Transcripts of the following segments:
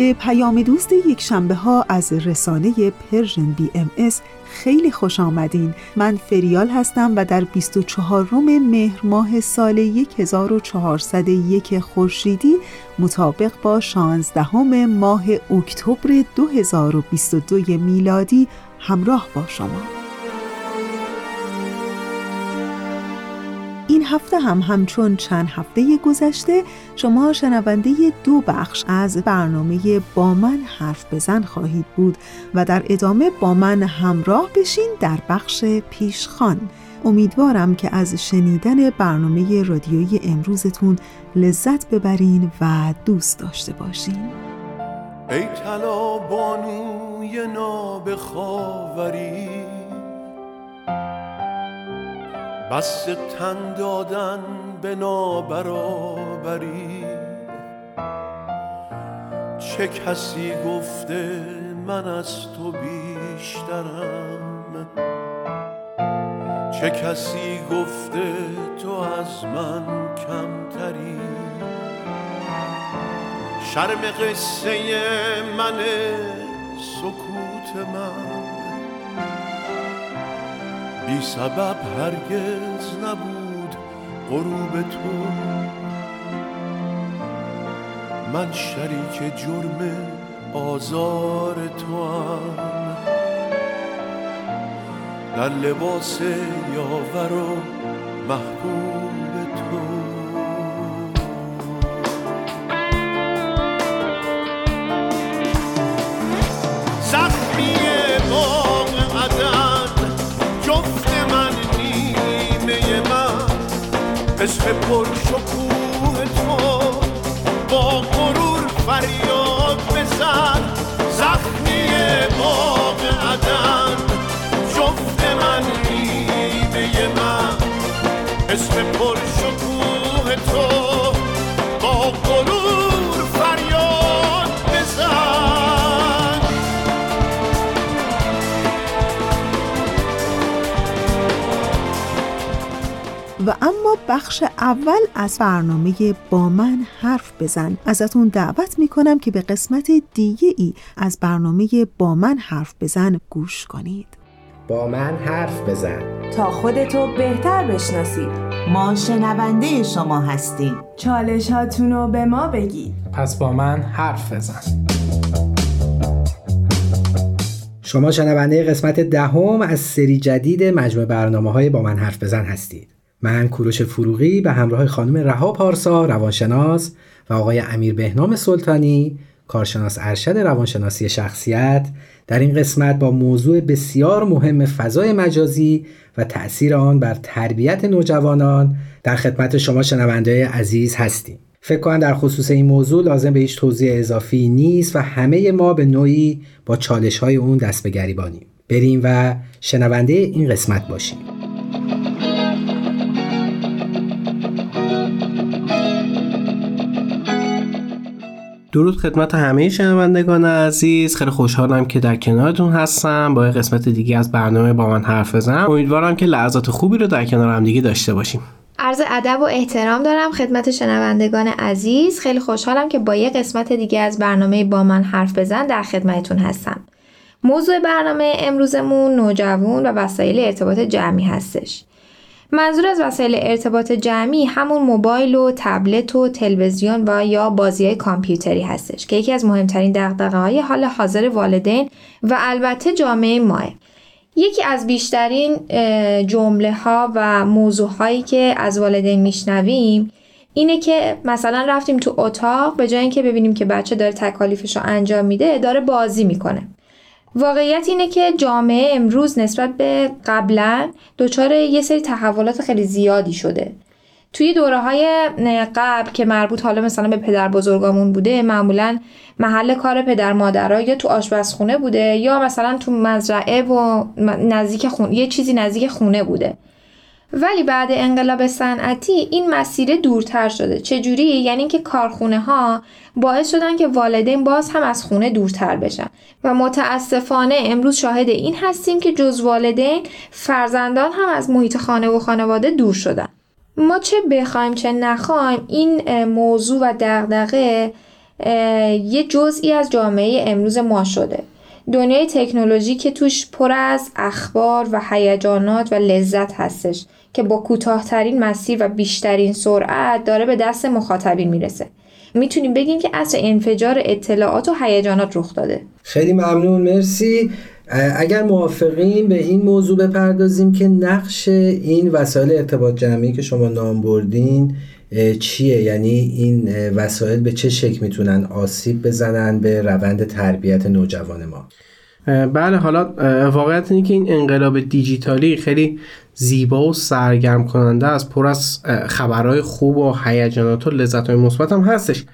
به پیام دوست یک شنبه ها از رسانه Persian BMS خیلی خوش آمدین. من فریال هستم و در 24 روم مهر ماه سال 1401 خورشیدی مطابق با 16 ماه اکتبر 2022 میلادی همراه با شما. این هفته هم همچون چند هفته گذشته شما شنونده دو بخش از برنامه با من حرف بزن خواهید بود و در ادامه با من همراه بشین در بخش پیشخان. امیدوارم که از شنیدن برنامه رادیویی امروزتون لذت ببرین و دوست داشته باشین. ای طلا بانوی نابخاوری بس تن دادن به نابرابری. چه کسی گفته من از تو بیشترم؟ چه کسی گفته تو از من کمتری؟ شرم قصه من سکوت من. بی سبب هرگز نبود غروب تو. من شریک جرم آزار تو هم در لباس یاور و محبوب عشق پر شکوه تو با غرور فریاد بزن. زخمی باغ و اما بخش اول از برنامه با من حرف بزن. ازتون دعوت می‌کنم که به قسمت دیگه ای از برنامه با من حرف بزن گوش کنید. با من حرف بزن. تا خودتو بهتر بشناسید. ما شنونده شما هستیم. چالشاتونو به ما بگید. پس با من حرف بزن. شما شنونده قسمت دهم از سری جدید مجموع برنامه های با من حرف بزن هستید. من کوروش فروغی به همراه خانم رها پارسا روانشناس و آقای امیر بهنام سلطانی کارشناس ارشد روانشناسی شخصیت در این قسمت با موضوع بسیار مهم فضای مجازی و تأثیر آن بر تربیت نوجوانان در خدمت شما شنونده عزیز هستیم. فکر کنم در خصوص این موضوع لازم به هیچ توضیح اضافی نیست و همه ما به نوعی با چالش های اون دست به گریبانیم. بریم و شنونده این قسمت باشیم. درود خدمت همه شنوندگان عزیز. خیلی خوشحالم که در کنارتون هستم. با قسمت دیگه از برنامه با من حرف بزنم. امیدوارم که لحظات خوبی رو در کنار هم دیگه داشته باشیم. عرض ادب و احترام دارم خدمت شنوندگان عزیز. خیلی خوشحالم که با یه قسمت دیگه از برنامه با من حرف بزن در خدمتتون هستم. موضوع برنامه امروزمون نوجوان و وسایل ارتباط جمعی هستش. منظور از وسایل ارتباط جمعی همون موبایل و تبلت و تلویزیون و یا بازی های کامپیوتری هستش که یکی از مهمترین دقدقه های حال حاضر والدین و البته جامعه ماه. یکی از بیشترین جمله ها و موضوع هایی که از والدین میشنویم اینه که مثلا رفتیم تو اتاق به جای اینکه ببینیم که بچه داره تکالیفش رو انجام میده داره بازی می‌کنه واقعیت اینه که جامعه امروز نسبت به قبلا دچار یه سری تحولات خیلی زیادی شده. توی دوره های قبل که مربوط حالا مثلا به پدر بزرگامون بوده معمولا محل کار پدر مادرها یا تو آشپزخونه بوده یا مثلا تو مزرعه و نزدیک خونه یه چیزی نزدیک خونه بوده. ولی بعد انقلاب صنعتی این مسیر دورتر شده. چجوری؟ یعنی اینکه کارخونه ها باعث شدن که والدین باز هم از خونه دورتر بشن. و متاسفانه امروز شاهد این هستیم که جز والدین فرزندان هم از محیط خانه و خانواده دور شدن. ما چه بخوایم چه نخوایم این موضوع و دغدغه یه جزئی از جامعه امروز ما شده. دنیای تکنولوژی که توش پر از اخبار و هیجانات و لذت هستش. که با کوتاهترین مسیر و بیشترین سرعت داره به دست مخاطبین می‌رسه. می‌تونیم بگیم که اصر انفجار اطلاعات و هیجانات رخ داده. خیلی ممنون مرسی. اگر موافقیم به این موضوع بپردازیم که نقش این وسایل ارتباط جمعی که شما نام بردین چیه؟ یعنی این وسایل به چه شکل می‌تونن آسیب بزنن به روند تربیت نوجوان ما؟ بله حالا واقعیت اینه که این انقلاب دیجیتالی خیلی زیبا و سرگرم کننده است پر از خبرهای خوب و هیجانات و لذت های مثبت هم هستش.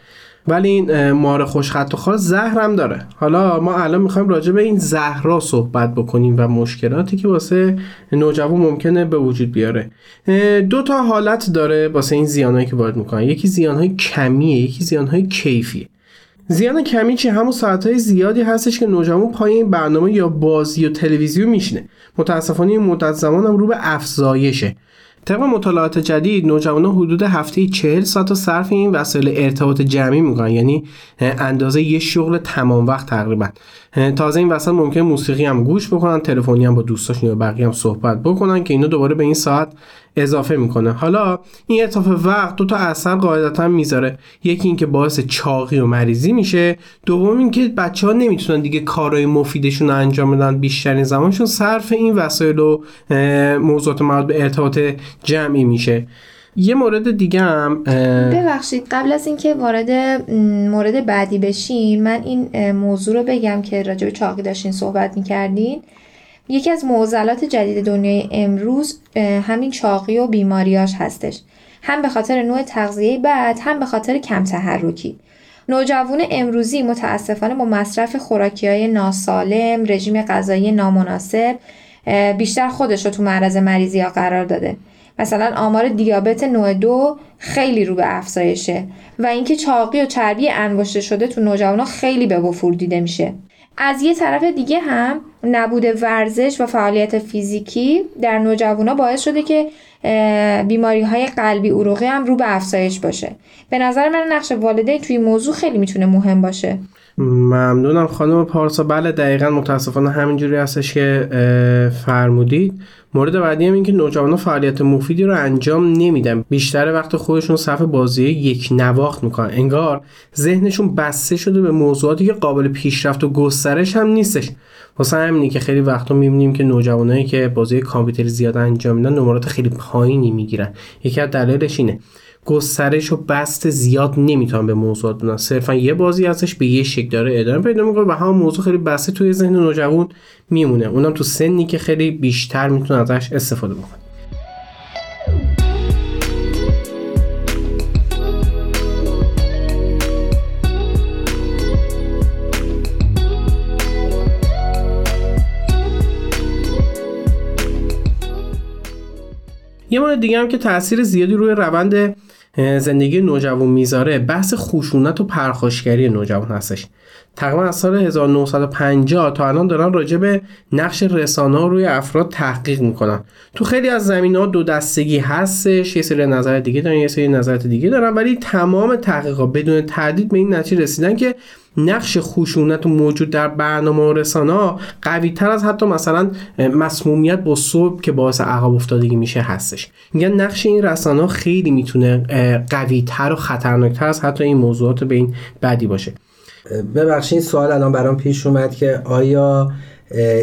ولی این مار خوشخط و خاص زهر هم داره. حالا ما الان می‌خوایم راجع به این زهرا صحبت بکنیم و مشکلاتی که واسه نوجوان ممکنه به وجود بیاره. دو تا حالت داره واسه این زیانهایی که وارد می‌کنن. یکی زیانهای کمیه یکی زیانهای کیفیه. زیان کمی چی همون ساعتهای زیادی هستش که نوجوان پای این برنامه یا بازی و تلویزیون میشینه. متاسفانه این مدت زمان هم رو به افزایشه. طبق مطالعات جدید نوجوانان حدود هفته 40 ساعت صرف این وسایل ارتباط جمعی می‌کنن یعنی اندازه یه شغل تمام وقت تقریبا. تازه این وسط ممکن موسیقی هم گوش بکنن تلفنی هم با دوستاشون یا بقیه هم صحبت بکنن که اینو دوباره به این ساعت اضافه می‌کنه. حالا این اضافه وقت دو تا اثر قاعدتا می‌ذاره. یکی اینکه باعث چاقی و مریضی میشه. دوم اینکه بچه ها نمی‌تونن دیگه کارهای مفیدشون رو انجام بدن بیشترین زمانشون. صرف این وسایل و موضوعات مربوط به ارتباط جمعی میشه. یه مورد دیگه هم ببخشید قبل از اینکه وارد مورد بعدی بشیم من این موضوع رو بگم که راجع به چاقی داشتین صحبت می‌کردین. یکی از معضلات جدید دنیای امروز همین چاقی و بیماریاش هستش. هم به خاطر نوع تغذیه بعد هم به خاطر کم تحرکی. نوجوان امروزی متاسفانه با مصرف خوراکی های ناسالم رژیم غذایی نامناسب بیشتر خودش رو تو معرض مریضی ها قرار داده. مثلا آمار دیابت نوع دو خیلی رو به افزایشه و اینکه چاقی و چربی انباشته شده تو نوجوانا خیلی به وفور دیده میشه. از یه طرف دیگه هم نبود ورزش و فعالیت فیزیکی در نوجوانا باعث شده که بیماری های قلبی عروقی هم رو به افزایش باشه. به نظر من نقش والدین توی موضوع خیلی می‌تونه مهم باشه. ممنونم خانم پارسا. بله دقیقا متاسفانه همینجوری هستش که فرمودید. مورد بعدی هم این که نوجوانان فعالیت مفیدی رو انجام نمیدن. بیشتر وقت خودشون صرف بازی یک نواخت می‌کنن. انگار ذهنشون بسته شده به موضوعاتی که قابل پیشرفت و گسترش هم نیستش. واسه همینی که خیلی وقتا می‌بینیم که نوجوانایی که بازی کامپیوتری زیاد انجام میدن نمرات خیلی پایینی می‌گیرن. یکی از دلایلش اینه. گسترش و بست زیاد نمی‌تونن به موضوعات بدن. صرفا یه بازی ازش به یه شکل داره ادامه پیدا می‌کنه و همون موضوع خیلی بسته توی ذهن نوجوان میمونه. اونم تو سنی که خیلی بیشتر می‌تونه ازش استفاده بکنه. یه مورد دیگه هم که تاثیر زیادی روی روند زندگی نوجوان می‌ذاره بحث خشونت و پرخاشگری نوجوان هستش. تقریبا از سال 1950 تا الان دارن راجع به نقش رسانه روی افراد تحقیق می‌کنن. تو خیلی از زمین ها دو دستگی هستش یه سری نظر دیگه دارن یه سری نظرات دیگه دارن ولی تمام تحقیقات بدون تردید به این نتیجه رسیدن که نقش خشونت موجود در برنامه و رسانه ها قوی تر از حتی مثلا مسمومیت با صبح که باعث عقب افتادگی میشه هستش. میگن نقش این رسانه خیلی می‌تونه قوی تر و خطرناکتر از حتی این موضوعات به این بدی باشه. ببخشید سوال الان برام پیش اومد که آیا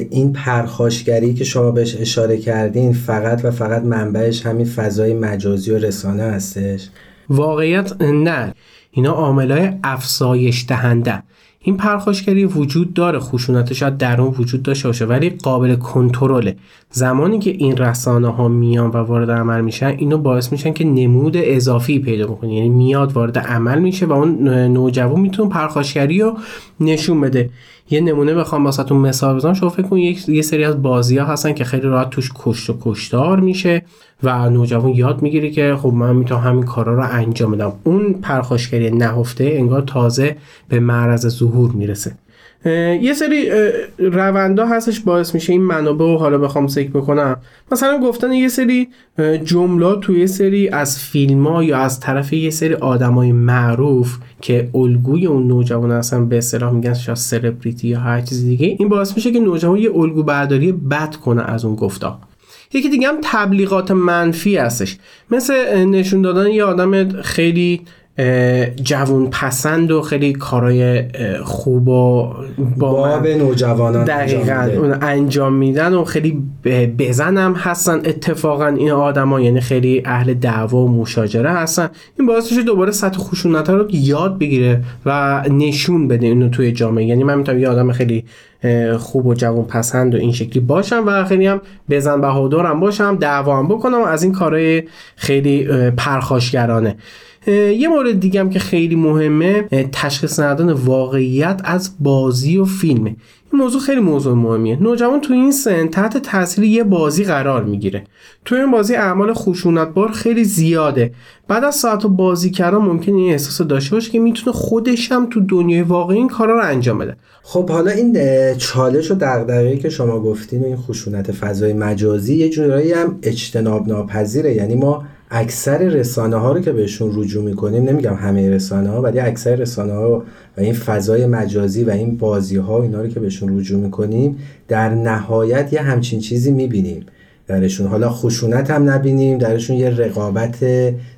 این پرخاشگری که شما بهش اشاره کردین فقط و فقط منبعش همین فضای مجازی و رسانه هستش؟ واقعیت نه. اینا عاملای افزایش دهنده این پرخاشگری وجود داره. خشونت شاید در اون وجود داشته باشه ولی قابل کنترله. زمانی که این رسانه ها میان و وارد عمل میشن اینو باعث میشن که نمود اضافی پیدا بکنه یعنی میاد وارد عمل میشه و اون نوجوان می‌تونه پرخاشگری رو نشون بده. یه نمونه بخوام واسهتون مثال بزنم. شما فکر کنید یه سری از بازی ها هستن که خیلی راحت توش کشت و کشتار میشه و نوجوان یاد می‌گیره که خب من می‌تونم همین کارا رو انجام بدم. اون پرخاشگری نهفته انگار تازه به معرض ظهور می‌رسه. یه سری روندا هستش باعث میشه این منابع رو حالا بخوام ذکر بکنم. مثلا گفتن یه سری جملات توی یه سری از فیلم ها یا از طرف یه سری آدمای معروف که الگوی اون نوجوان هستن به اصطلاح میگن شاید سلبریتی یا هر چیز دیگه این باعث میشه که نوجوان یه الگو برداری بد کنه از اون گفتا. یکی دیگه هم تبلیغات منفی هستش. مثل نشون دادن یه آدم خیلی جوون پسند و خیلی کارای خوب و با به نوجوانان دقیقا انجام, انجام میدن و خیلی بزنم هستن. اتفاقا این آدما یعنی خیلی اهل دعوا و مشاجره هستن. این باعث میشه دوباره سطح خشونت رو یاد بگیره و نشون بده اینو توی جامعه. یعنی من می‌تونم یه آدم خیلی خوب و جوان پسند و این شکلی باشم و خیلی هم بزن بهادرم باشم دعوا هم بکنم و از این کارهای خیلی پرخاشگرانه. یه مورد دیگه هم که خیلی مهمه تشخیص ندادن واقعیت از بازی و فیلمه. موضوع خیلی موضوع مهمیه. نوجوان تو این سن تحت تاثیر یه بازی قرار می‌گیره. تو این بازی اعمال خشونتبار خیلی زیاده. بعد از ساعت بازی کردن ممکن این احساس داشته باشه که می‌تونه خودش هم تو دنیای واقعی این کارا رو انجام بده. خب حالا این چالش و دغدغه‌ای که شما گفتین این خشونت فضای مجازی یه جورایی هم اجتناب ناپذیره یعنی ما اکثر رسانه ها رو که بهشون رجوع می‌کنیم نمیگم همه رسانه ها ولی اکثر رسانه ها و این فضای مجازی و این بازی ها اینا رو که بهشون رجوع می‌کنیم در نهایت یه همچین چیزی می‌بینیم. درشون حالا خشونت هم نبینیم درشون یه رقابت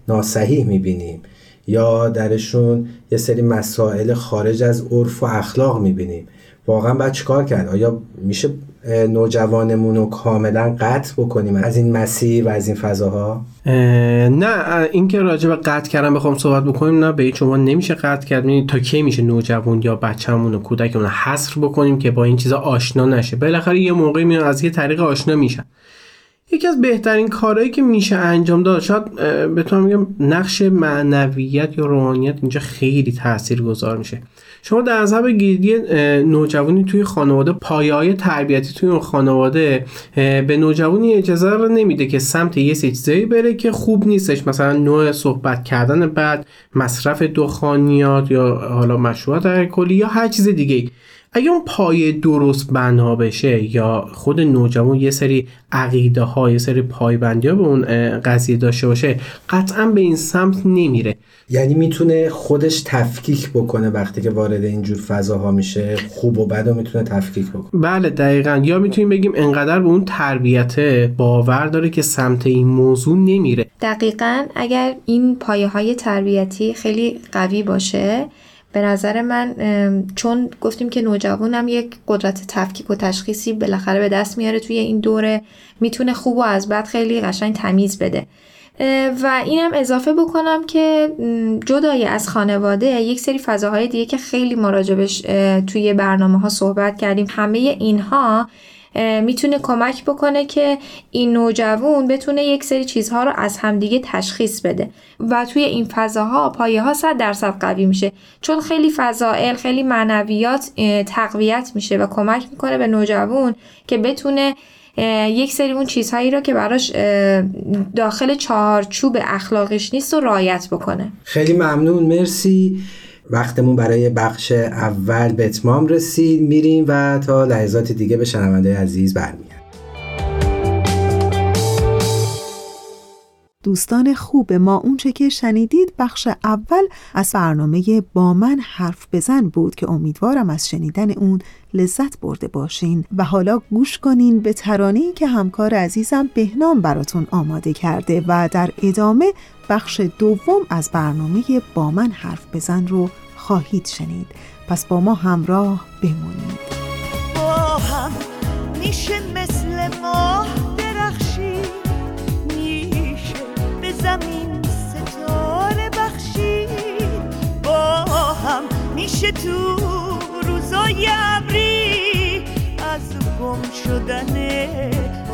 ناسحیح می‌بینیم. یا درشون یه سری مسائل خارج از عرف و اخلاق می‌بینیم. واقعا باید چیکار کرد؟ آیا میشه نوجوانمون رو کاملا قطع بکنیم از این مسیر و از این فضاها؟ نه اینکه راجع به قطع کردن بخوام صحبت بکنیم نه به هیچ نمیشه قطع کرد. یعنی تا کی میشه نوجوان یا بچه‌مون و کودکمون حصر بکنیم که با این چیزا آشنا نشه؟ بالاخره یه موقعی میان از یه طریق آشنا میشن. یکی از بهترین کارهایی که میشه انجام داد شاید بتونم میگم نقش معنویت یا روحانیت اینجا خیلی تاثیر گذار میشه. شما در عذاب گیری نوجوانی توی خانواده پایه های تربیتی توی اون خانواده به نوجوانی اجازه رو نمیده که سمت یه چیزایی بره که خوب نیستش. مثلا نوع صحبت کردن بعد مصرف دخانیات یا حالا مشروبات الکلی یا هر چیز دیگه اگه اون پایه درست بنا بشه یا خود نوجوان یه سری عقیده ها یه سری پایبندی ها به اون قضیه داشته باشه قطعا به این سمت نمیره. یعنی می‌تونه خودش تفکیک بکنه وقتی که وارد اینجور فضاها میشه خوب و بد و می‌تونه تفکیک بکنه. بله دقیقا. یا می‌تونیم بگیم انقدر به اون تربیت باور داره که سمت این موضوع نمیره. دقیقا اگر این پایه های تربیتی خیلی قوی باشه به نظر من چون گفتیم که نوجوانم یک قدرت تفکیک و تشخیصی بالاخره به دست میاره توی این دوره می‌تونه خوب و از بد خیلی قشنگ تمیز بده. و اینم اضافه بکنم که جدای از خانواده یک سری فضاهای دیگه که خیلی مراجبش توی برنامه ها صحبت کردیم همه اینها می‌تونه کمک بکنه که این نوجوان بتونه یک سری چیزها رو از همدیگه تشخیص بده. و توی این فضاها پایه ها صد درصد قوی میشه. چون خیلی فضائل خیلی معنویات تقویت میشه و کمک می‌کنه به نوجوان که بتونه یک سری اون چیزهایی رو که براش داخل چهارچوب اخلاقش نیست و رایت بکنه. خیلی ممنون. مرسی. وقتمون برای بخش اول به اتمام رسید میریم و تا لحظات دیگه به شنونده عزیز برمیگردیم. دوستان خوب ما اونچه که شنیدید بخش اول از برنامه با من حرف بزن بود که امیدوارم از شنیدن اون لذت برده باشین. و حالا گوش کنین به ترانی که همکار عزیزم بهنام براتون آماده کرده و در ادامه بخش دوم از برنامه با من حرف بزن رو خواهید شنید. پس با ما همراه بمونید. با هم میشه مثل ماه میشه تو روزای ابری. از گم شدن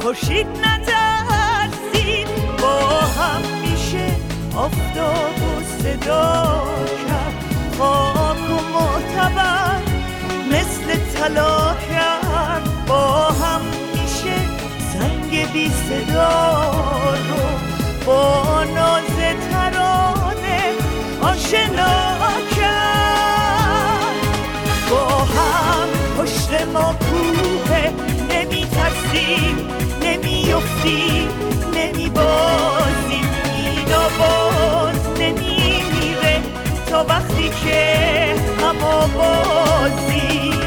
خورشید نترسید با هم میشه آفتاب و صدا کرد. خاک و معتبر مثل طلا کرد. با هم میشه سنگ بی صدا نمی ترسیم نمی افتیم نمی بازیم این باز نمی میره تا وقتی که هم بازیم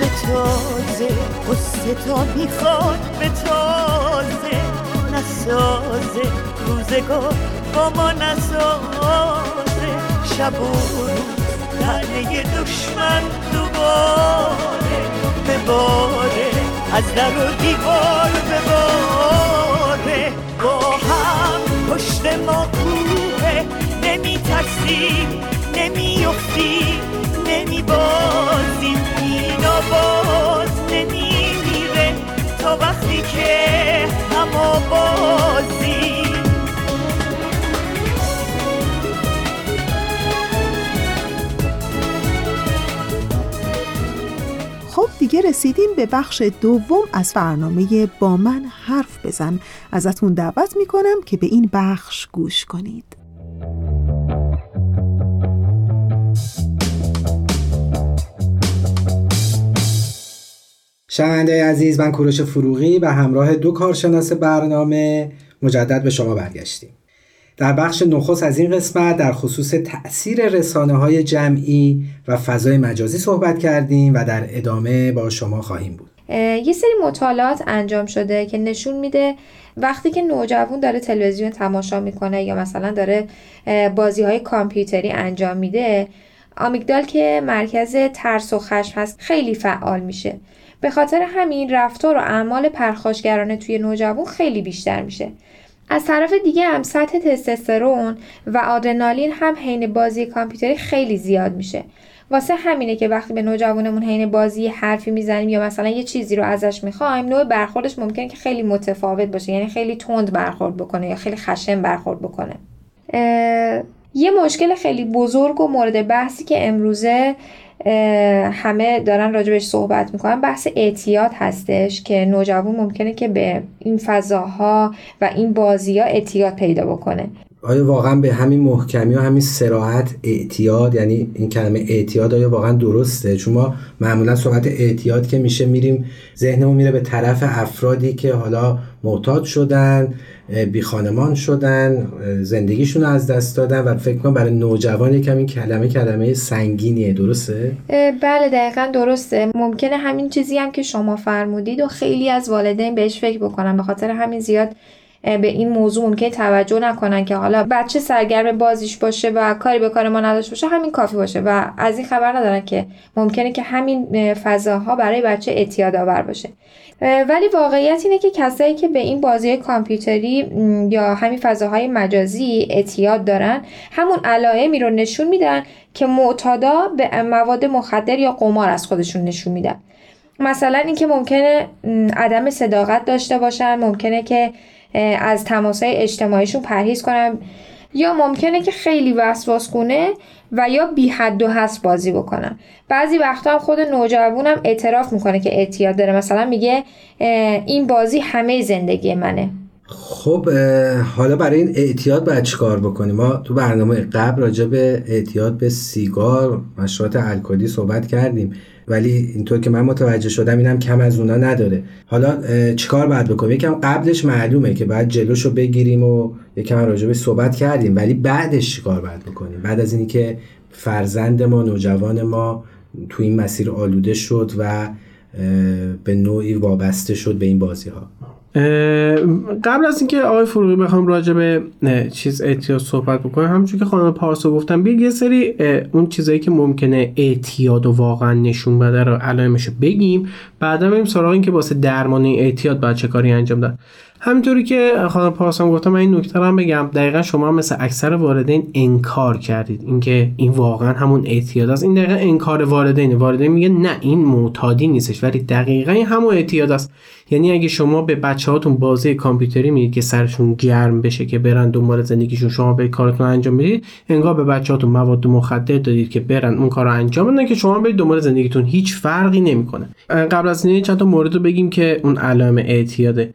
به تازه قصه تا می‌خواد به نسازه. روزگار با ما نسازه. شب و روز دشمن دوباره. به باره. از در و دیوار به باره. با هم پشت ما کوه. نمی ترسیم نمی افتیم نمی بازیم. اینا باز نمی میره. تا وقتی که دیگه رسیدیم به بخش دوم از برنامه با من حرف بزن. ازتون دعوت می‌کنم که به این بخش گوش کنید. شنونده عزیز من کوروش فروغی و همراه دو کارشناس برنامه مجدد به شما برگشتیم. در بخش نخست از این قسمت در خصوص تأثیر رسانه های جمعی و فضای مجازی صحبت کردیم و در ادامه با شما خواهیم بود. یه سری مطالعات انجام شده که نشون میده وقتی که نوجوان داره تلویزیون تماشا می‌کنه یا مثلا داره بازی های کامپیوتری انجام میده آمیگدال که مرکز ترس و خشم هست خیلی فعال میشه. به خاطر همین رفتار و اعمال پرخاشگرانه توی نوجوان خیلی بیشتر میشه. از طرف دیگه هم سطح تستوسترون و آدرنالین هم حین بازی کامپیوتری خیلی زیاد میشه. واسه همینه که وقتی به نوجوانمون حین بازی حرفی می‌زنیم یا مثلا یه چیزی رو ازش می‌خوایم نوع برخوردش ممکنه که خیلی متفاوت باشه یعنی خیلی تند برخورد بکنه یا خیلی خشن برخورد بکنه. یه مشکل خیلی بزرگ و مورد بحثی که امروزه همه دارن راجبش صحبت می‌کنن. بحث اعتیاد هستش که نوجوان ممکنه که به این فضاها و این بازی ها اعتیاد پیدا بکنه. آیا واقعا به همین محکمی و همین سراحت اعتیاد یعنی این کلمه اعتیاد آیا واقعا درسته؟ چون ما معمولا صحبت اعتیاد که میشه میریم ذهنمون میره به طرف افرادی که حالا معتاد شدن بی خانمان شدن زندگیشون رو از دست دادن و فکر کنم برای نوجوان یکم این کلمه کلمه سنگینیه درسته؟ بله دقیقا درسته ممکنه همین چیزی هم که شما فرمودید و خیلی از والدین بهش فکر بکنن به خاطر همین زیاد به این موضوع ممکنه توجه نکنن که حالا بچه سرگرم بازیش باشه و کاری به کار ما نداشته باشه همین کافی باشه. و از این خبر ندارن که ممکنه که همین فضاها برای بچه اعتیاد آور باشه ولی واقعیت اینه که کسایی که به این بازی کامپیوتری یا همین فضاهای مجازی اعتیاد دارن همون علائمی رو نشون میدن که معتادا به مواد مخدر یا قمار از خودشون نشون میدن. مثلا اینکه ممکنه عدم صداقت داشته باشن ممکنه که از تماسهای اجتماعیشون پرهیز کنن. یا ممکنه که خیلی وسواس کنه و یا بی حد و حس بازی بکنن. بعضی وقتا هم خود نوجوانم اعتراف می‌کنه که اعتیاد داره. مثلا میگه این بازی همه زندگی منه. خب حالا برای این اعتیاد باید چیکار بکنیم؟ ما تو برنامه قبل راجع به اعتیاد به سیگار مشروبات الکلی صحبت کردیم. ولی اینطور که من متوجه شدم اینم کم از اونا نداره. حالا چیکار باید بکنیم؟ یکم قبلش معلومه که بعد جلوشو بگیریم و یکم راجبش صحبت کردیم. ولی بعدش چیکار باید بکنیم؟ بعد از اینی که فرزند ما نوجوان ما تو این مسیر آلوده شد و به نوعی وابسته شد به این بازی ها قبل از اینکه آقای فروغی بخوام راجع به چیز اعتیاد صحبت بکنم همونجور که خانم پارسا گفتم بیا یه سری اون چیزایی که ممکنه اعتیاد و واقعا نشون بده رو علائمش بگیم بعدا بریم سراغ این که واسه درمان اعتیاد باید چه کاری انجام داد. همینطوری که خانم پارسان گفتم من این نکته رو بگم. دقیقا شما مثل اکثر والدین انکار کردید. اینکه این واقعا همون اعتیاد است. این دقیقا انکار والدین والدین میگه نه این معتادی نیستش ولی دقیقا این همون اعتیاد است. یعنی اگه شما به بچه هاتون بازی کامپیوتری می‌دید که سرشون گرم بشه که برن دنبال زندگیشون شما به کارتون انجام بدید انگار به بچه هاتون مواد مخدر دادید که برن اون کار رو انجام بدن که شما برید دنبال زندگیتون. هیچ فرقی نمی‌کنه. قبل از این چند تا مورد رو بگیم که اون علائم اعتیاده.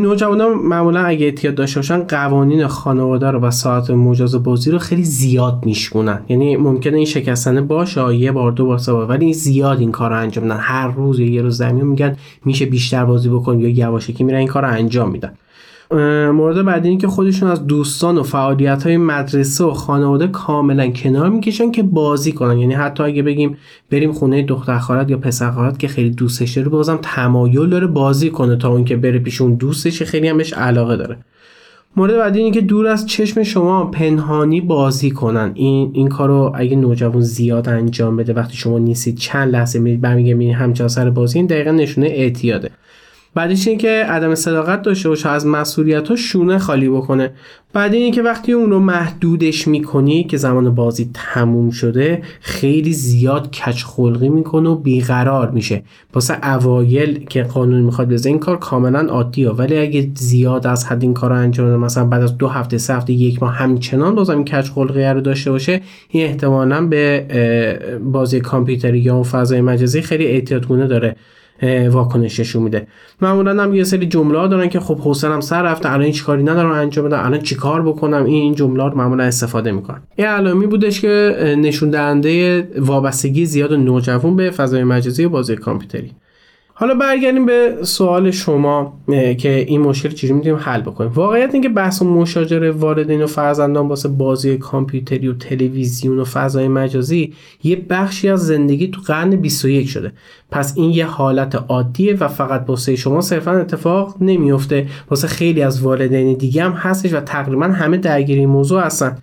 نوجوانان معمولا اگه اعتیاد داشته باشن قوانین خانواده رو و ساعت مجاز بازی رو خیلی زیاد میشکنن یعنی ممکنه این شکستنه باشه یه بار دو بار سه ولی زیاد این کار رو انجام میدن. هر روز یه روز زمین میگن میشه بیشتر بازی بکن یا یواشکی میرن این کار رو انجام میدن. مورد بعدی این که خودشون از دوستان و فعالیت های مدرسه و خانواده کاملا کنار می‌کشن که بازی کنن. یعنی حتی اگه بگیم بریم خونه دختر یا پسر که خیلی دوستش داره بازم تمایل داره بازی کنه تا اون که بره پیشون دوستش خیلی هم بهش علاقه داره. مورد بعدی اینه که دور از چشم شما پنهانی بازی کنن. این این کارو اگه نوجوان زیاد انجام بده وقتی شما نیستید چند لحظه میرید برمیگردید همچنان سر بازی این دقیقا نشونه اعتیاده. بعدش این که عدم صداقت داشته باشه از مسئولیت ها شونه خالی بکنه. بعد این که وقتی اون رو محدودش می‌کنی که زمان بازی تموم شده خیلی زیاد کچ خلقی می‌کنه و بیقرار میشه. واسه اوایل که قانون می‌خواد بزنه این کار کاملا عادیه. ولی اگه زیاد از حد این کار انجام بده مثلا بعد از دو هفته سه هفته یک ماه همچنان بازم این کچ خلقی رو داشته باشه این احتمالا به بازی کامپیوتری یا فضای مجازی خیلی اعتیادگونه داره. واکنششون میده. معمولا هم یه سری جمله دارن که خب حسنم سر رفته الان هیچ کاری ندارم انجام بدم الان چیکار بکنم؟ این این جمله رو معمولا استفاده می‌کنن. یه علائمی بودش که نشون دهنده وابستگی زیاد نوجوان به فضای مجازی و بازی کامپیوتری. حالا برگردیم به سوال شما که این مشکل چجوری می‌تونیم حل بکنیم؟ واقعیت اینکه بحث مشاجره والدین و فرزندان واسه بازی کامپیوتری و تلویزیون و فضای مجازی یه بخشی از زندگی تو قرن 21 شده. پس این یه حالت عادیه و فقط واسه شما صرفا اتفاق نمیفته واسه خیلی از والدین دیگه هم هستش و تقریبا همه درگیری موضوع هستن.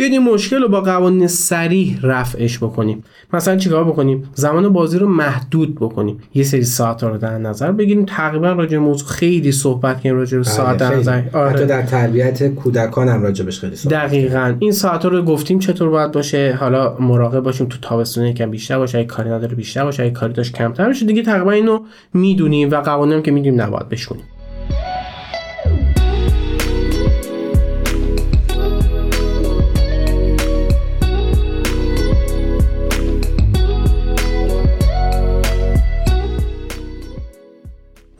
بیاید این مشکل رو با قوانین سریح رفعش بکنیم. مثلا چیکار بکنیم؟ زمان بازی رو محدود بکنیم. یه سری ساعت رو در نظر بگیریم. تقریبا راجع موضوع خیلی صحبت کنیم راجع به بله، ساعت در نظر. آره. حتی در تربیت کودکان هم راجع خیلی صحبت دقیقاً. این ساعت رو گفتیم چطور باید باشه. حالا مراقب باشیم تو تابستون یکم بیشتر باشه. اگه کاری نداره بیشتر باشه. اگه کاری داشت کمتر بشه دیگه تقریبا اینو می‌دونیم و قوانین که می‌دونیم نباید بشونیم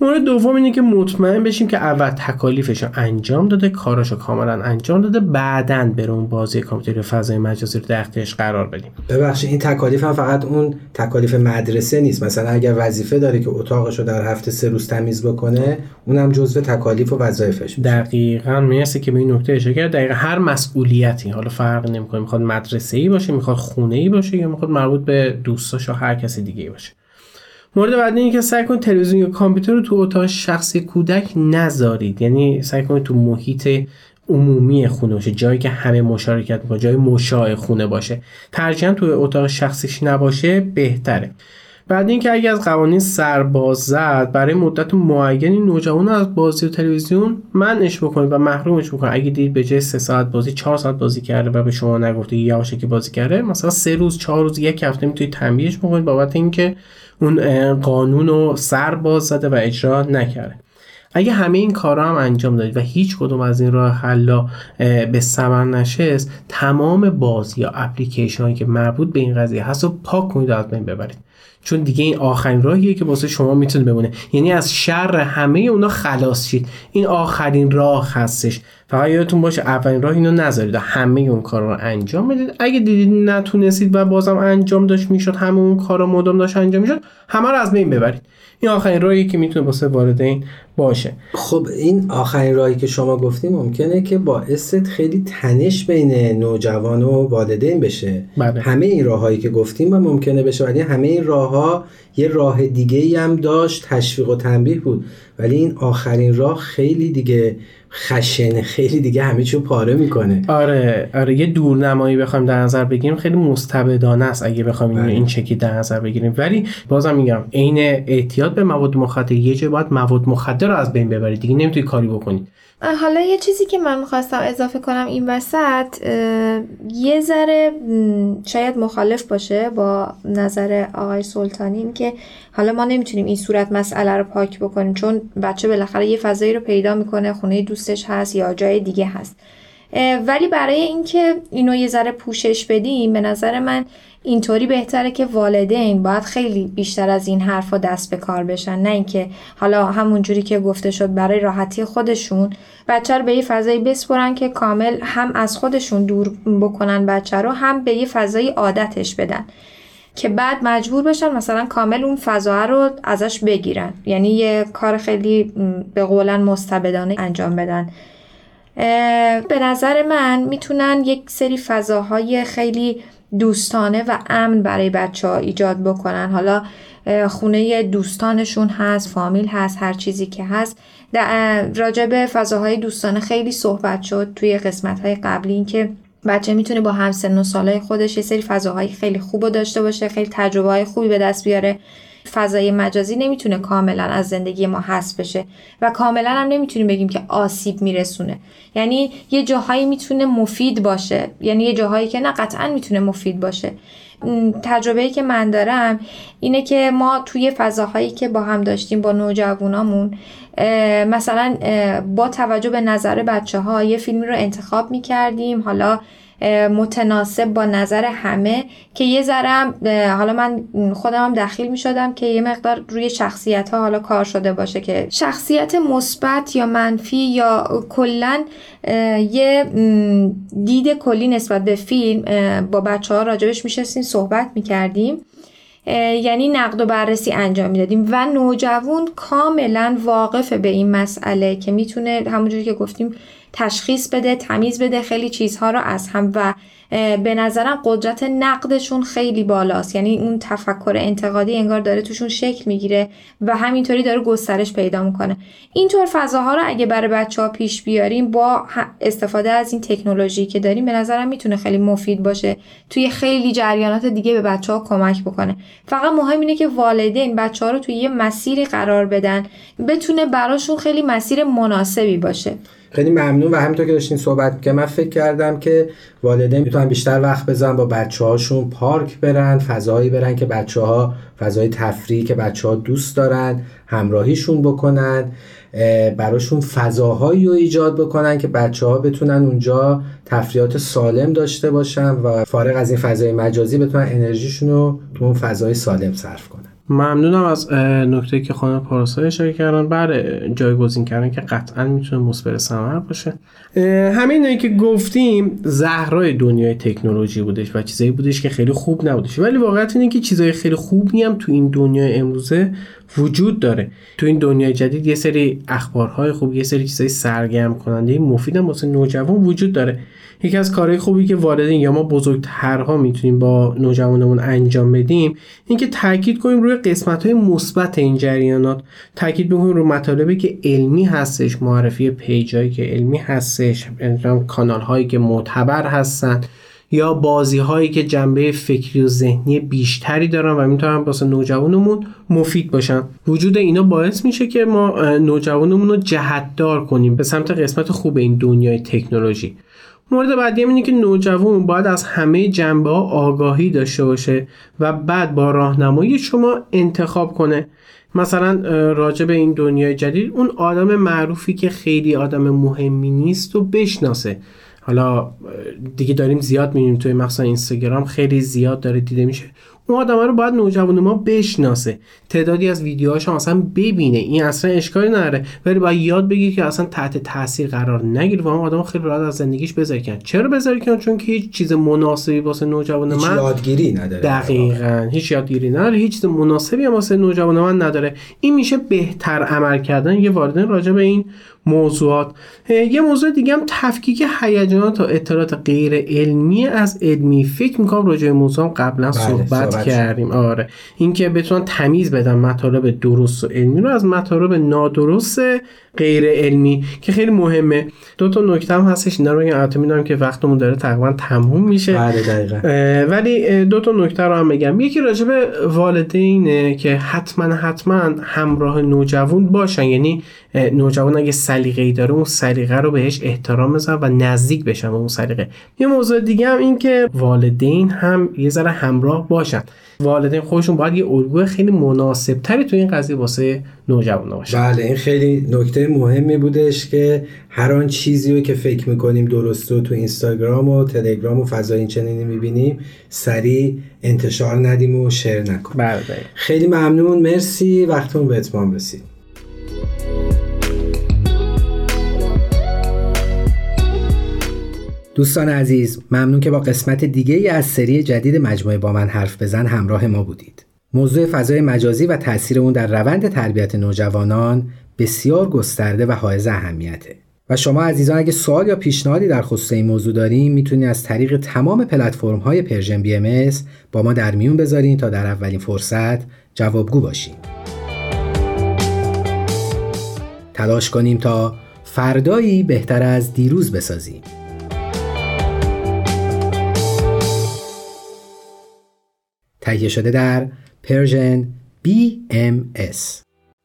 مورد دوم اینه که مطمئن بشیم که اول تکالیفش رو انجام داده کاراشو کاملا انجام داده بعدا بره اون بازی کامپیوتری فضای مجازی رو در اختیارش قرار بدیم. ببخشید این تکالیف هم فقط اون تکالیف مدرسه نیست. مثلا اگر وظیفه داره که اتاقش رو در هفته سه روز تمیز بکنه اونم جزو تکالیف و وظایفش دقیقا مرسی که به این نکته اشاره کرد دقیقا هر مسئولیتی حالا فرق نمی‌کنه می‌خواد مدرسه ای باشه می‌خواد خونه ای باشه یا می‌خواد مربوط به دوستاش و هر کسی دیگه باشه. مورد بعدی اینه که سعی کنید تلویزیون یا کامپیوتر رو تو اتاق شخصی کودک نذارید. یعنی سعی کنید تو محیط عمومی خونه باشه جایی که همه مشارکت می‌کنه جای مشاع خونه باشه. ترجیحاً تو اتاق شخصیش نباشه بهتره. بعد اینکه اگه از قوانین سرباز زد برای مدت معینی نوجوان از بازی و تلویزیون منش بکنید و محرومش بکنید. اگه دید به جای 3 ساعت بازی 4 ساعت بازی کرده و به شما نگفته یواشه که بازی کرده مثلا سه روز 4 روز یک هفته می‌تونید تنبیهش بکنید بابت اینکه اون قانون رو سر باز زده و اجرا نکرده. اگه همه این کارا هم انجام دادید و هیچ کدوم از این راه حلا به ثمر نشست تمام بازی یا اپلیکیشن که مربوط به این قضیه هست و پاک کنید از بین ببرید. چون دیگه این آخرین راهیه که واسه شما می‌تونه بمونه. یعنی از شر همه اونا خلاص شید. این آخرین راه هستش. فقط یادتون باشه اولین راه اینو نذارید همه اون کار رو انجام بدید اگه دیدید نتونستید و بازم انجام داشت می‌شد همه اون کارا مدام داشت انجام می‌شد همه رو از بین ببرید. این آخرین راهی که می‌تونه واسه واردین باشه. خب این آخرین راهی که شما گفتیم ممکنه که باعث خیلی تنش بین نوجوان و والدین بشه. بله. همه این راههایی که گفتیم ممکنه بشه ولی همه این راهها یه راه دیگه ای هم داشت تشویق و تنبیه بود. ولی این آخرین راه خیلی دیگه خشنه خیلی دیگه همه چیو پاره می‌کنه. آره آره یه دورنمایی بخوایم در نظر بگیریم خیلی مستبدانه است اگه بخوایم بله. این چکی در نظر بگیریم. ولی بازم میگم عین اعتیاد به مواد مخدر یه جای باید مواد مخدر رو از بین ببرید. دیگه نمی‌تونی کاری بکنید حالا یه چیزی که من می‌خواستم اضافه کنم این وسط یه ذره شاید مخالف باشه با نظر آقای سلطانی که حالا ما نمی‌تونیم این صورت مسئله رو پاک بکنیم چون بچه بالاخره یه فضایی رو پیدا می‌کنه خونه دوستش هست یا جای دیگه هست. ولی برای اینکه اینو یه ذره پوشش بدیم به نظر من اینطوری بهتره که والدین باید خیلی بیشتر از این حرفا دست به کار بشن. نه اینکه حالا همون جوری که گفته شد برای راحتی خودشون بچه رو به یه فضایی بسپرن که کامل هم از خودشون دور بکنن بچه رو هم به یه فضایی عادتش بدن. که بعد مجبور بشن مثلا کامل اون فضا رو ازش بگیرن. یعنی یه کار خیلی به قولن مستبدانه انجام بدن. به نظر من می‌تونن یک سری فضاهای خیلی دوستانه و امن برای بچه ها ایجاد بکنن. حالا خونه دوستانشون هست فامیل هست هر چیزی که هست. راجع به فضاهای دوستانه خیلی صحبت شد توی قسمت های قبلی این که بچه می‌تونه با همسن و سالهای خودش یه سری فضاهای خیلی خوب داشته باشه خیلی تجربه های خوبی به دست بیاره. فضای مجازی نمی‌تونه کاملا از زندگی ما حذف بشه و کاملا هم نمی‌تونیم بگیم که آسیب میرسونه. یعنی یه جاهایی می‌تونه مفید باشه. یعنی یه جاهایی که نه قطعا می‌تونه مفید باشه. تجربه که من دارم اینه که ما توی فضاهایی که با هم داشتیم با نوجوانامون مثلا با توجه به نظر بچه ها یه فیلمی رو انتخاب می کردیم حالا متناسب با نظر همه که یه ذرم حالا من خودم هم دخیل می شدم که یه مقدار روی شخصیت ها حالا کار شده باشه که شخصیت مثبت یا منفی یا کلا یه دید کلی نسبت به فیلم با بچه ها راجبش میشستیم صحبت می‌کردیم. یعنی نقد و بررسی انجام می‌دادیم و نوجوان کاملا واقف به این مسئله که می‌تونه همونجوری که گفتیم تشخیص بده تمیز بده خیلی چیزها رو از هم و به نظرم قدرت نقدشون خیلی بالاست. یعنی اون تفکر انتقادی انگار داره توشون شکل می‌گیره و همینطوری داره گسترش پیدا می‌کنه. اینطور فضاها رو اگه برای بچه ها پیش بیاریم با استفاده از این تکنولوژی که داریم به نظرم می‌تونه خیلی مفید باشه توی خیلی جریانات دیگه به بچه ها کمک بکنه. فقط مهم اینه که والدین بچه ها رو توی یه مسیری قرار بدن بتونه براشون خیلی مسیر مناسبی باشه. خیلی ممنون و همینطور که داشتین صحبت که من فکر کردم که والدین می‌تونن بیشتر وقت بزنن با بچه هاشون پارک برن فضایی برن که بچه ها فضای تفریح که بچه ها دوست دارن همراهیشون بکنن براشون فضاهایی رو ایجاد بکنن که بچه ها بتونن اونجا تفریحات سالم داشته باشن و فارغ از این فضای مجازی بتونن انرژیشون رو تو اون فضای سالم صرف کنن. ممنونم از نکته که خانم پاراسا اشاره کردن. بر جایگزین کردن که قطعا می‌تونه مثبت ثمر باشه. همین که گفتیم زهرای دنیای تکنولوژی بودش و چیزایی بودش که خیلی خوب نبودش. ولی واقعیت اینه که چیزای خیلی خوبی هم تو این دنیای امروزه وجود داره. تو این دنیای جدید یه سری اخبارهای خوب یه سری چیزای سرگرم کننده مفید هم واسه نوجوان وجود داره. یکی از کارهای خوبی که والدین یا ما بزرگترها می‌تونیم با نوجوانمون انجام بدیم اینکه تاکید کنیم روی قسمت های مثبت این جریانات تاکید بکنیم روی مطالبی که علمی هستش معرفی پیجایی که علمی هستش کانال هایی که معتبر هستن یا بازی هایی که جنبه فکری و ذهنی بیشتری دارن و می‌تونن واسه نوجوانمون مفید باشن. وجود اینا باعث میشه که ما نوجوانمون رو جهتدار کنیم به سمت قسمت خوب این دنیای تکنولوژی. مورد بعدی اینه که نوجوان باید از همه جنبه ها آگاهی داشته باشه و بعد با راهنمایی شما انتخاب کنه. مثلا راجع به این دنیای جدید اون آدم معروفی که خیلی آدم مهمی نیست و بشناسه. حالا دیگه داریم زیاد می‌بینیم توی مخصوصا اینستاگرام خیلی زیاد داره دیده میشه. اون آدم رو باید نوجوان ما بشناسه. تعدادی از ویدیوهاش اصلا ببینه. این اصلا اشکالی نداره. ولی باید یاد بگیره که اصلا تحت تاثیر قرار نگیره و اون آدم خیلی راحت از زندگیش بذاری کن چرا بذاری کن چون که هیچ چیز مناسبی واسه نوجوان هیچ من یادگیری نداره. دقیقا. هیچ یادگیری نداره. هیچ چیز مناسبی هم واسه نوجوان من نداره. این میشه بهتر عمل کردن. یه والدین راجع به این موضوعات. یه موضوع دیگه هم تفکیک هیجانات و اطلاعات غیر علمی از علمی. فکر می‌کنم راجع به موضوع هم قبلا بله، صحبت صحبت کردیم. آره. اینکه بتونن تمیز بدن مطالب درست و علمی رو از مطالب نادرست غیر علمی که خیلی مهمه. دو تا نکته هم هستش اینا رو البته می‌دونم که وقتمون داره تقریبا تموم میشه. بله دقیقا. ولی دو تا نکته رو هم بگم. یکی راجع به والدینه که حتما حتما همراه نوجوان باشن. یعنی نوجوان اگه سلیقه‌ای داره اون سلیقه رو بهش احترام بزن و نزدیک بشن به اون سلیقه. یه موضوع دیگه هم این که والدین هم یه ذره همراه باشن. والدین خودشون باید یه الگوی خیلی مناسب تری تو این قضیه واسه نوجوان باشن. بله این خیلی نکته مهمی بودش که هر آن چیزی رو که فکر می‌کنیم درسته و تو اینستاگرام و تلگرام و فضای این چنینی می‌بینیم سریع انتشار ندیم و شیر نکنیم. بله. خیلی ممنون مرسی. وقتمون به اتمام رسید. دوستان عزیز ممنون که با قسمت دیگه ای از سری جدید مجموعه با من حرف بزن همراه ما بودید. موضوع فضای مجازی و تاثیر اون در روند تربیت نوجوانان بسیار گسترده و حائز اهمیته. و شما عزیزان اگه سوال یا پیشنهادی در خصوص این موضوع دارین می‌تونید از طریق تمام پلتفرم های Persian BM با ما در میون بذارین تا در اولین فرصت جوابگو باشیم تلاش کنیم تا فردایی بهتر از دیروز بسازیم. تهیه شده در پرژن BMS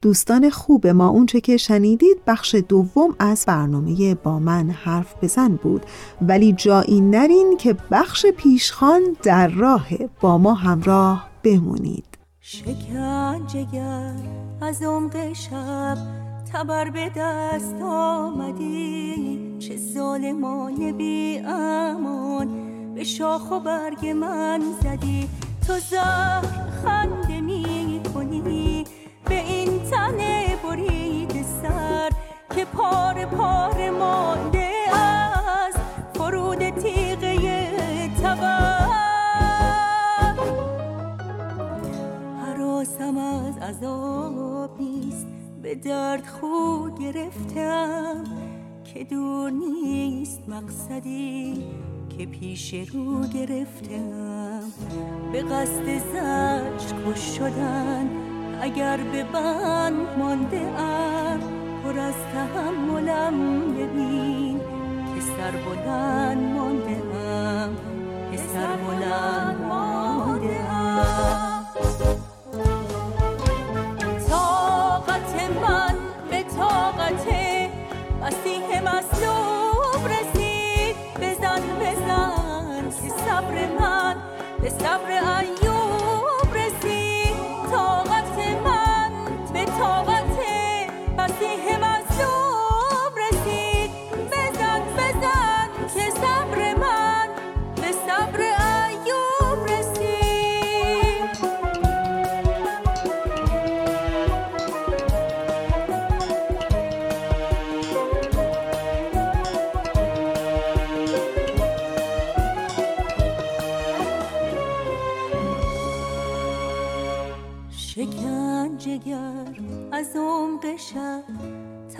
دوستان خوب ما اونچه که شنیدید بخش دوم از برنامه با من حرف بزن بود. ولی جایی نرین که بخش پیشخان در راه با ما همراه بمونید. شکن جگر از عمق شب تبر به دست آمدی. چه ظالمانه بی امان به شاخ و برگ من زدی. تو زهر خنده می کنی به این تنه برید سر که پار پار مانده از فرود تیغه تبر. حراسم از عذاب نیست به درد خو گرفتم که دور نیست مقصدی که پیش رو گرفتم. به قصد زجر کش شدن اگر به بند مانده ام پر از تحملم ببین که سر بلند مانده ام که سر بلند مانده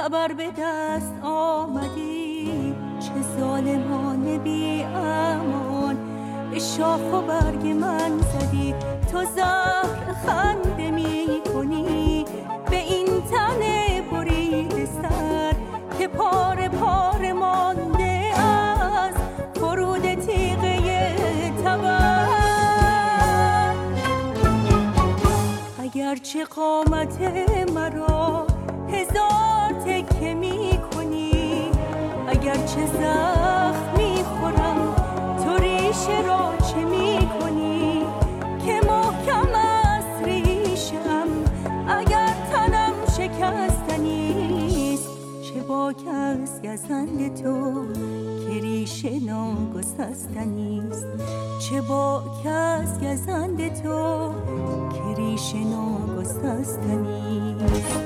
تبر به دست آمدی؟ چه ظالمانه بی امان. به شاخ و برگ من زدی. تو زهر خنده می کنی. به این تنه برید سر که پار پار مانده از فرود تیغه تبر. اگرچه قامت مرا چه زخم می‌خورم. تو ریشه را چه می‌کنی؟ که محکم است ریشم. اگر تنم شکستنیست چه باک از گزند تو که ریشه ناگسستنیست چه باک از گزند تو که ریشه ناگسستنیست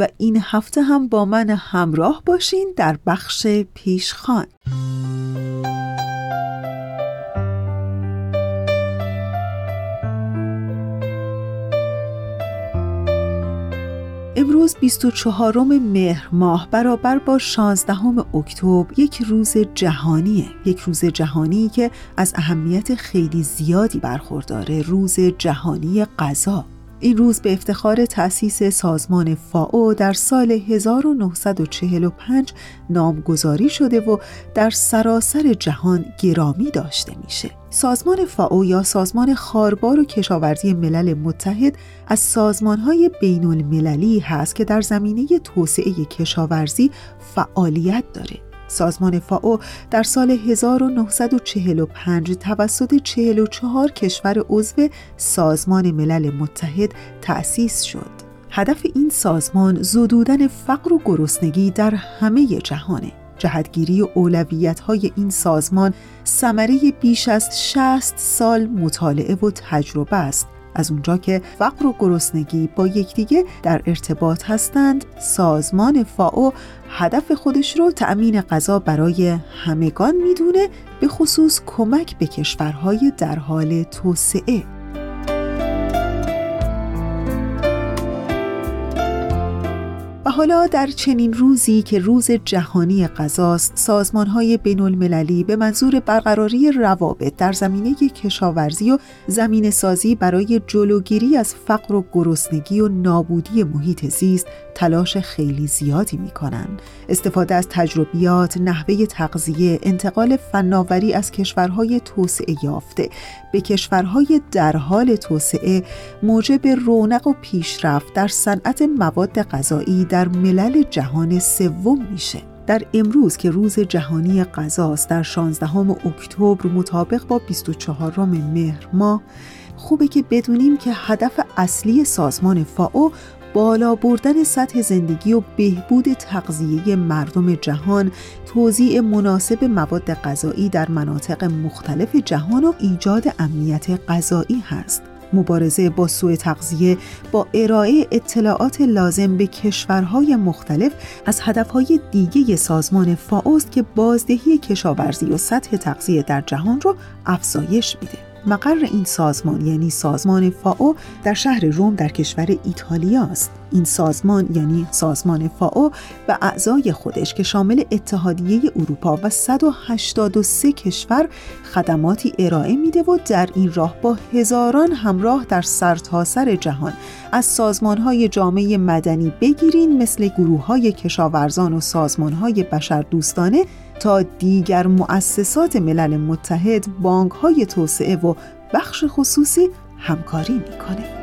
و این هفته هم با من همراه باشین در بخش پیشخان. امروز 24 مهر ماه برابر با 16 اکتبر یک روز جهانیه. یک روز جهانی که از اهمیت خیلی زیادی برخورداره. روز جهانی غذا. این روز به افتخار تأسیس سازمان فاو در سال 1945 نامگذاری شده و در سراسر جهان گرامی داشته میشه. سازمان فاو یا سازمان خاربار و کشاورزی ملل متحد از سازمانهای بین المللی هست که در زمینه توسعه کشاورزی فعالیت داره. سازمان فاو در سال 1945 توسط 44 کشور عضو سازمان ملل متحد تأسیس شد. هدف این سازمان زدودن فقر و گرسنگی در همه جهانه. جهتگیری و اولویت های این سازمان ثمره بیش از 60 سال مطالعه و تجربه است از اونجا که فقر و گرسنگی با یکدیگه در ارتباط هستند سازمان فاو هدف خودش رو تأمین غذا برای همگان می‌دونه به خصوص کمک به کشورهای در حال توسعه. حالا در چنین روزی که روز جهانی غذاست سازمان های بین المللی به منظور برقراری روابط در زمینه کشاورزی و زمین سازی برای جلوگیری از فقر و گرسنگی و نابودی محیط زیست تلاش خیلی زیادی می کنند. استفاده از تجربیات، نحوه تغذیه، انتقال فناوری از کشورهای توسعه یافته به کشورهای در حال توسعه موجب رونق و پیشرفت در صنعت مواد غذایی در ملل جهان سوم میشه. در امروز که روز جهانی غذاست در 16 اکتبر مطابق با 24 مهر ماه خوبه که بدونیم که هدف اصلی سازمان فاو بالا بردن سطح زندگی و بهبود تغذیه مردم جهان، توزیع مناسب مواد غذایی در مناطق مختلف جهان و ایجاد امنیت غذایی هست. مبارزه با سوء تغذیه با ارائه اطلاعات لازم به کشورهای مختلف از هدفهای دیگه سازمان فاوست که بازدهی کشاورزی و سطح تغذیه در جهان رو افزایش میده. مقر این سازمان یعنی سازمان فاو در شهر روم در کشور ایتالیا است این سازمان یعنی سازمان فاو و اعضای خودش که شامل اتحادیه اروپا و 183 کشور خدماتی ارائه میده و در این راه با هزاران همراه در سرتاسر سر جهان از سازمانهای جامعه مدنی بگیرین مثل گروه های کشاورزان و سازمانهای بشردوستانه تا دیگر مؤسسات ملل متحد، بانک های توسعه و بخش خصوصی همکاری می‌کنه.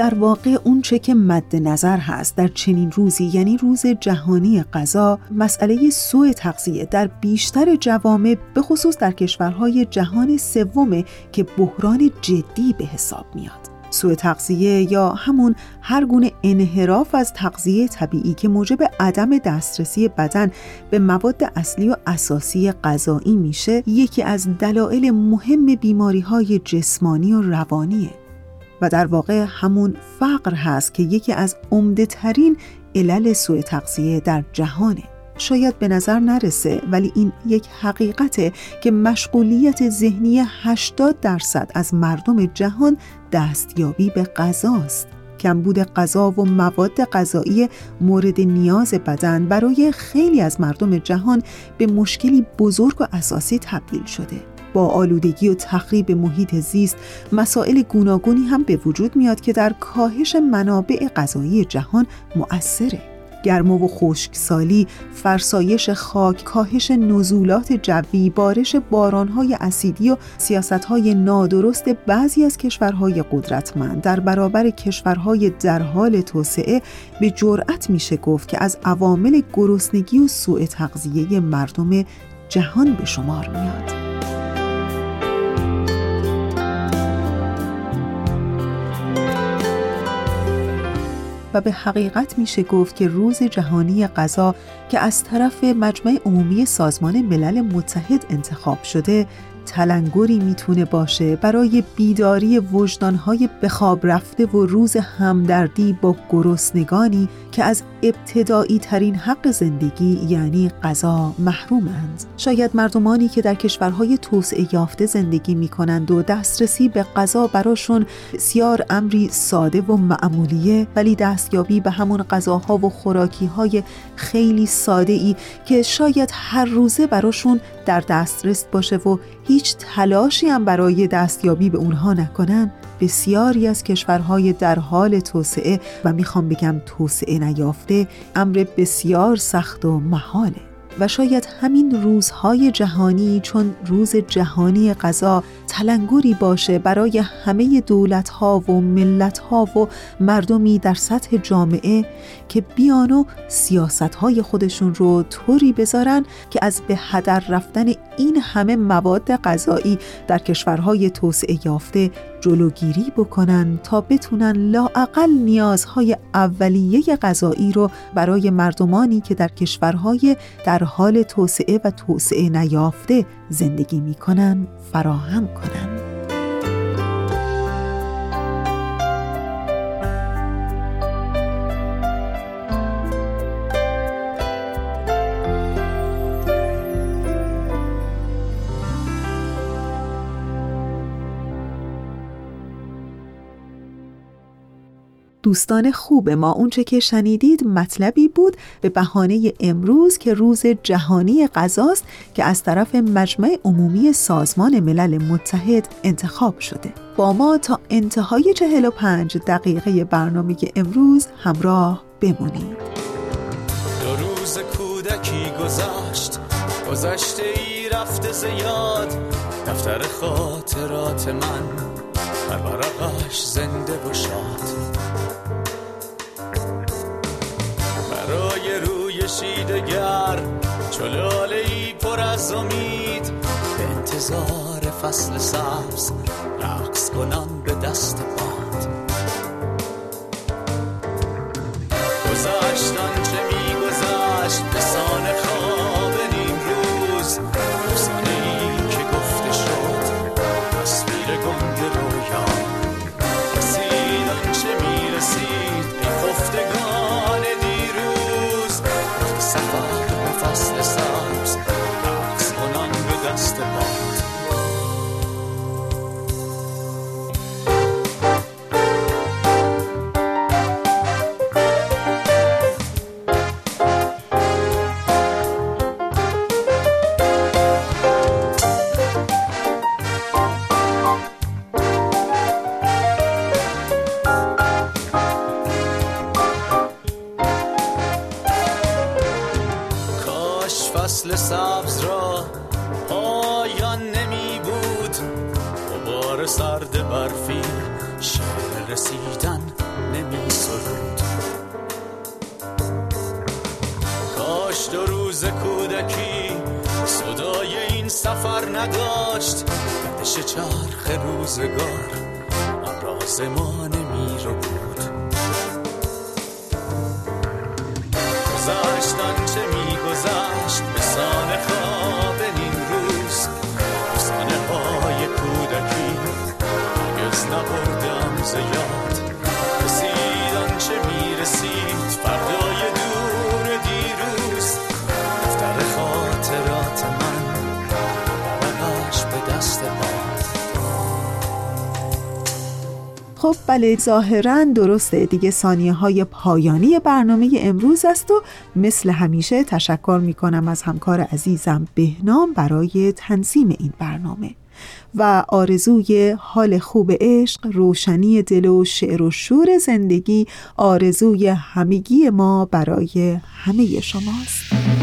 در واقع اون چه که مد نظر هست در چنین روزی یعنی روز جهانی غذا مسئله سوء تغذیه در بیشتر جوامع به خصوص در کشورهای جهان سومه که بحران جدی به حساب میاد. سوء تغذیه یا همون هر گونه انحراف از تغذیه طبیعی که موجب عدم دسترسی بدن به مواد اصلی و اساسی غذایی میشه یکی از دلایل مهم بیماری های جسمانی و روانیه. و در واقع همون فقر هست که یکی از عمده ترین علل سوء تغذیه در جهانه شاید به نظر نرسه ولی این یک حقیقته که مشغولیت ذهنی 80 درصد از مردم جهان دستیابی به غذاست. کمبود غذا و مواد غذایی مورد نیاز بدن برای خیلی از مردم جهان به مشکلی بزرگ و اساسی تبدیل شده. با آلودگی و تخریب محیط زیست مسائل گوناگونی هم به وجود میاد که در کاهش منابع غذایی جهان مؤثره گرما و خشکسالی، فرسایش خاک، کاهش نزولات جوی، بارش بارانهای اسیدی و سیاستهای نادرست بعضی از کشورهای قدرتمند در برابر کشورهای در حال توسعه به جرأت میشه گفت که از عوامل گرسنگی و سوء تغذیه مردم جهان به شمار میاد. و به حقیقت میشه گفت که روز جهانی غذا که از طرف مجمع عمومی سازمان ملل متحد انتخاب شده تلنگری می‌تونه باشه برای بیداری وجدانهای به خواب رفته و روز همدردی با گرسنگانی که از ابتدایی ترین حق زندگی یعنی غذا محرومند. شاید مردمانی که در کشورهای توسعه یافته زندگی می کنند و دسترسی به غذا براشون بسیار امری ساده و معمولیه ولی دستیابی به همون غذاها و خوراکی های خیلی ساده ای که شاید هر روزه براشون در دسترس باشه و هیچ تلاشی هم برای دستیابی به اونها نکنن. بسیاری از کشورهای در حال توسعه و می‌خوام بگم توسعه نیافته امر بسیار سخت و محاله. و شاید همین روزهای جهانی چون روز جهانی غذا تلنگری باشه برای همه دولتها و ملتها و مردمی در سطح جامعه که بیان و سیاستهای خودشون رو طوری بذارن که از به هدر رفتن این همه مواد غذایی در کشورهای توسعه یافته جلوگیری بکنن تا بتونن لاعقل نیازهای اولیه غذایی رو برای مردمانی که در کشورهای در حال توسعه و توسعه نیافته زندگی می‌کنن فراهم کنن. دوستان خوب ما. اونچه که شنیدید مطلبی بود به بهانه امروز که روز جهانی غذاست که از طرف مجمع عمومی سازمان ملل متحد انتخاب شده. با ما تا انتهای 45 دقیقه برنامه امروز همراه بمونید. دو روز کودکی گذشت گذشته ای رفته زیاد دفتر خاطرات من بر ورقش زنده و شیدگر چلاله ای پر از امید به انتظار فصل سبز رقص کنم به دست باد. گذشتن روزگار راز ما نمی رو بود. گذشتن چه میگذشت به سان خواب نیم روز افسانه های کودکی هرگز نبردم ز خب بله ظاهرا درسته. دیگه ثانیه های پایانی برنامه امروز است و مثل همیشه تشکر می کنم از همکار عزیزم بهنام برای تنظیم این برنامه. و آرزوی حال خوب عشق روشنی دل و شعر و شور زندگی آرزوی همگی ما برای همه شماست.